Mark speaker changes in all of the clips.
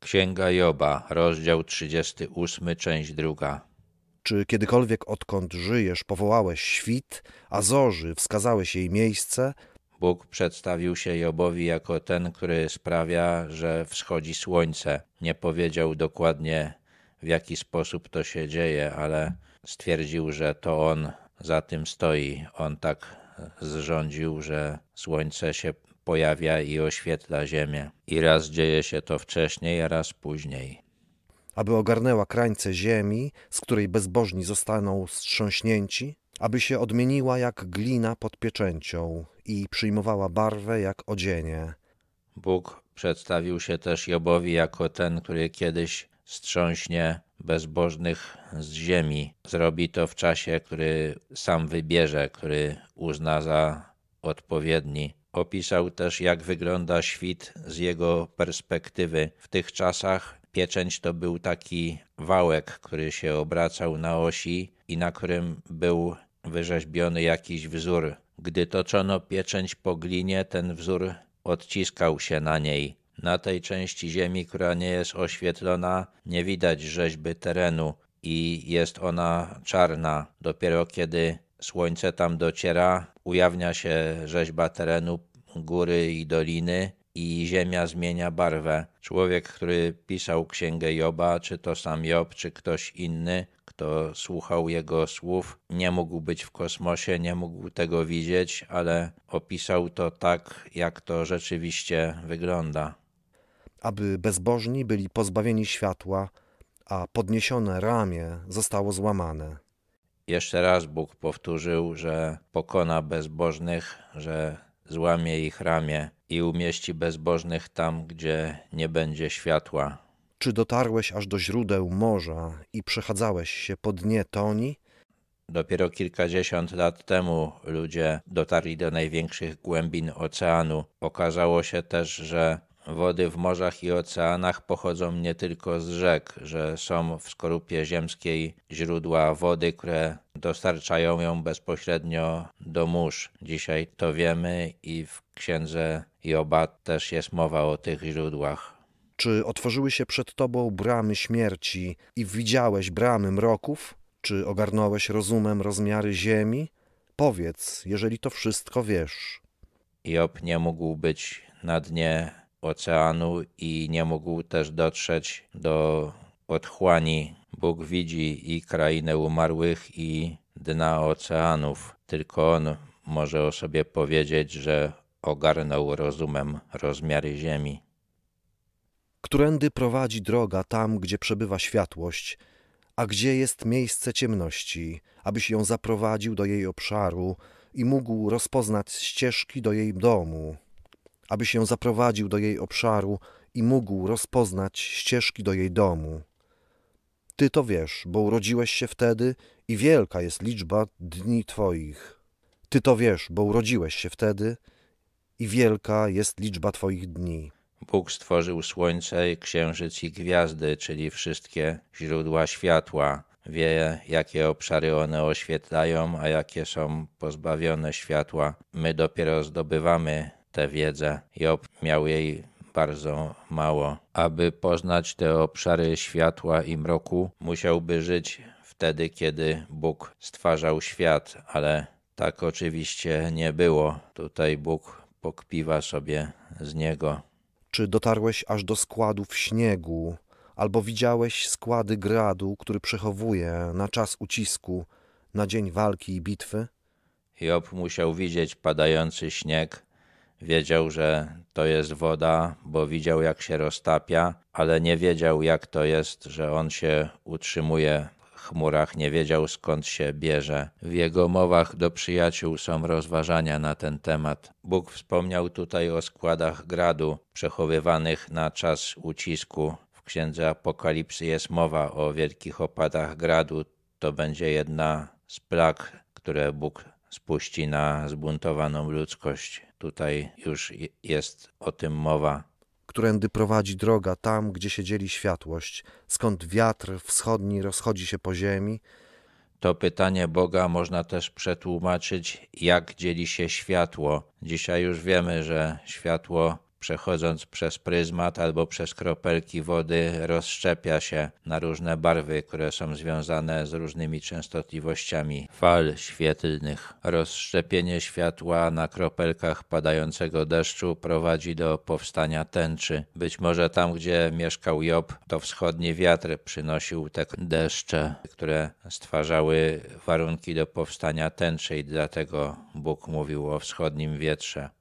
Speaker 1: Księga Joba, rozdział 38, część druga.
Speaker 2: Czy kiedykolwiek odkąd żyjesz powołałeś świt, a zorzy wskazałeś jej miejsce?
Speaker 1: Bóg przedstawił się Jobowi jako ten, który sprawia, że wschodzi słońce. Nie powiedział dokładnie, w jaki sposób to się dzieje, ale stwierdził, że to on za tym stoi. On tak zrządził, że słońce się pojawia i oświetla ziemię. I raz dzieje się to wcześniej, a raz później.
Speaker 2: Aby ogarnęła krańce ziemi, z której bezbożni zostaną wstrząśnięci, aby się odmieniła jak glina pod pieczęcią i przyjmowała barwę jak odzienie.
Speaker 1: Bóg przedstawił się też Jobowi jako ten, który kiedyś strząśnie bezbożnych z ziemi. Zrobi to w czasie, który sam wybierze, który uzna za odpowiedni. Opisał też, jak wygląda świt z jego perspektywy. W tych czasach pieczęć to był taki wałek, który się obracał na osi i na którym był wyrzeźbiony jakiś wzór. Gdy toczono pieczęć po glinie, ten wzór odciskał się na niej. Na tej części ziemi, która nie jest oświetlona, nie widać rzeźby terenu i jest ona czarna. Dopiero kiedy słońce tam dociera, ujawnia się rzeźba terenu, góry i doliny i ziemia zmienia barwę. Człowiek, który pisał księgę Joba, czy to sam Job, czy ktoś inny, kto słuchał jego słów, nie mógł być w kosmosie, nie mógł tego widzieć, ale opisał to tak, jak to rzeczywiście wygląda.
Speaker 2: Aby bezbożni byli pozbawieni światła, a podniesione ramię zostało złamane.
Speaker 1: Jeszcze raz Bóg powtórzył, że pokona bezbożnych, że złamie ich ramię i umieści bezbożnych tam, gdzie nie będzie światła.
Speaker 2: Czy dotarłeś aż do źródeł morza i przechadzałeś się po dnie toni?
Speaker 1: Dopiero kilkadziesiąt lat temu ludzie dotarli do największych głębin oceanu. Okazało się też, że Wody w morzach i oceanach pochodzą nie tylko z rzek, że są w skorupie ziemskiej źródła wody, które dostarczają ją bezpośrednio do mórz. Dzisiaj to wiemy i w księdze Joba też jest mowa o tych źródłach.
Speaker 2: Czy otworzyły się przed tobą bramy śmierci i widziałeś bramy mroków? Czy ogarnąłeś rozumem rozmiary ziemi? Powiedz, jeżeli to wszystko wiesz.
Speaker 1: Job nie mógł być na dnie oceanu i nie mógł też dotrzeć do otchłani. Bóg widzi i krainę umarłych, i dna oceanów. Tylko On może o sobie powiedzieć, że ogarnął rozumem rozmiary ziemi.
Speaker 2: Którędy prowadzi droga tam, gdzie przebywa światłość, a gdzie jest miejsce ciemności, abyś ją zaprowadził do jej obszaru i mógł rozpoznać ścieżki do jej domu aby się zaprowadził do jej obszaru i mógł rozpoznać ścieżki do jej domu. Ty to wiesz, bo urodziłeś się wtedy i wielka jest liczba dni Twoich. Ty to wiesz, bo urodziłeś się wtedy i wielka jest liczba Twoich dni.
Speaker 1: Bóg stworzył słońce, księżyc i gwiazdy, czyli wszystkie źródła światła. Wie, jakie obszary one oświetlają, a jakie są pozbawione światła. My dopiero zdobywamy tę wiedzę. Job miał jej bardzo mało. Aby poznać te obszary światła i mroku, musiałby żyć wtedy, kiedy Bóg stwarzał świat, ale tak oczywiście nie było. Tutaj Bóg pokpiwa sobie z niego.
Speaker 2: Czy dotarłeś aż do składów śniegu, albo widziałeś składy gradu, który przechowuje na czas ucisku, na dzień walki i bitwy?
Speaker 1: Job musiał widzieć padający śnieg, Wiedział, że to jest woda, bo widział, jak się roztapia, ale nie wiedział, jak to jest, że on się utrzymuje w chmurach, nie wiedział skąd się bierze. W jego mowach do przyjaciół są rozważania na ten temat. Bóg wspomniał tutaj o składach gradu przechowywanych na czas ucisku. W księdze Apokalipsy jest mowa o wielkich opadach gradu. To będzie jedna z plag, które Bóg spuści na zbuntowaną ludzkość. Tutaj już jest o tym mowa.
Speaker 2: Którędy prowadzi droga tam, gdzie się dzieli światłość, skąd wiatr wschodni rozchodzi się po ziemi.
Speaker 1: To pytanie Boga można też przetłumaczyć, jak dzieli się światło. Dzisiaj już wiemy, że światło przechodząc przez pryzmat albo przez kropelki wody, rozszczepia się na różne barwy, które są związane z różnymi częstotliwościami fal świetlnych. Rozszczepienie światła na kropelkach padającego deszczu prowadzi do powstania tęczy. Być może tam, gdzie mieszkał Job, to wschodni wiatr przynosił te deszcze, które stwarzały warunki do powstania tęczy i dlatego Bóg mówił o wschodnim wietrze.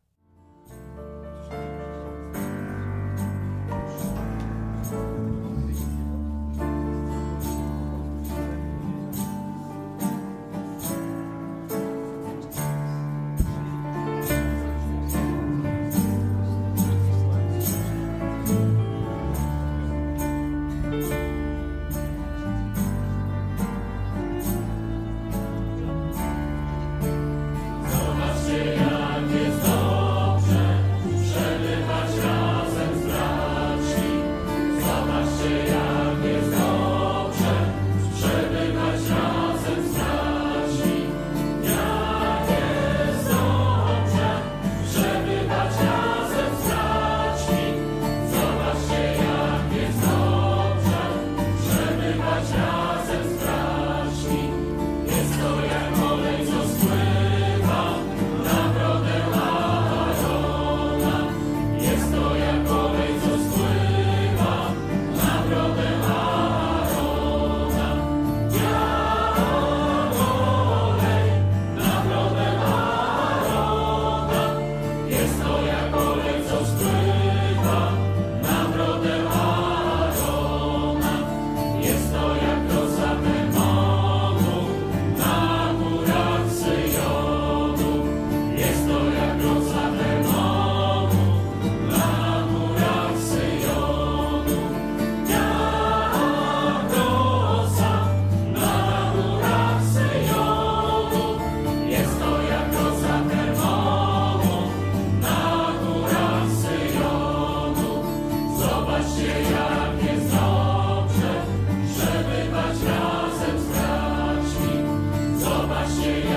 Speaker 1: Yeah.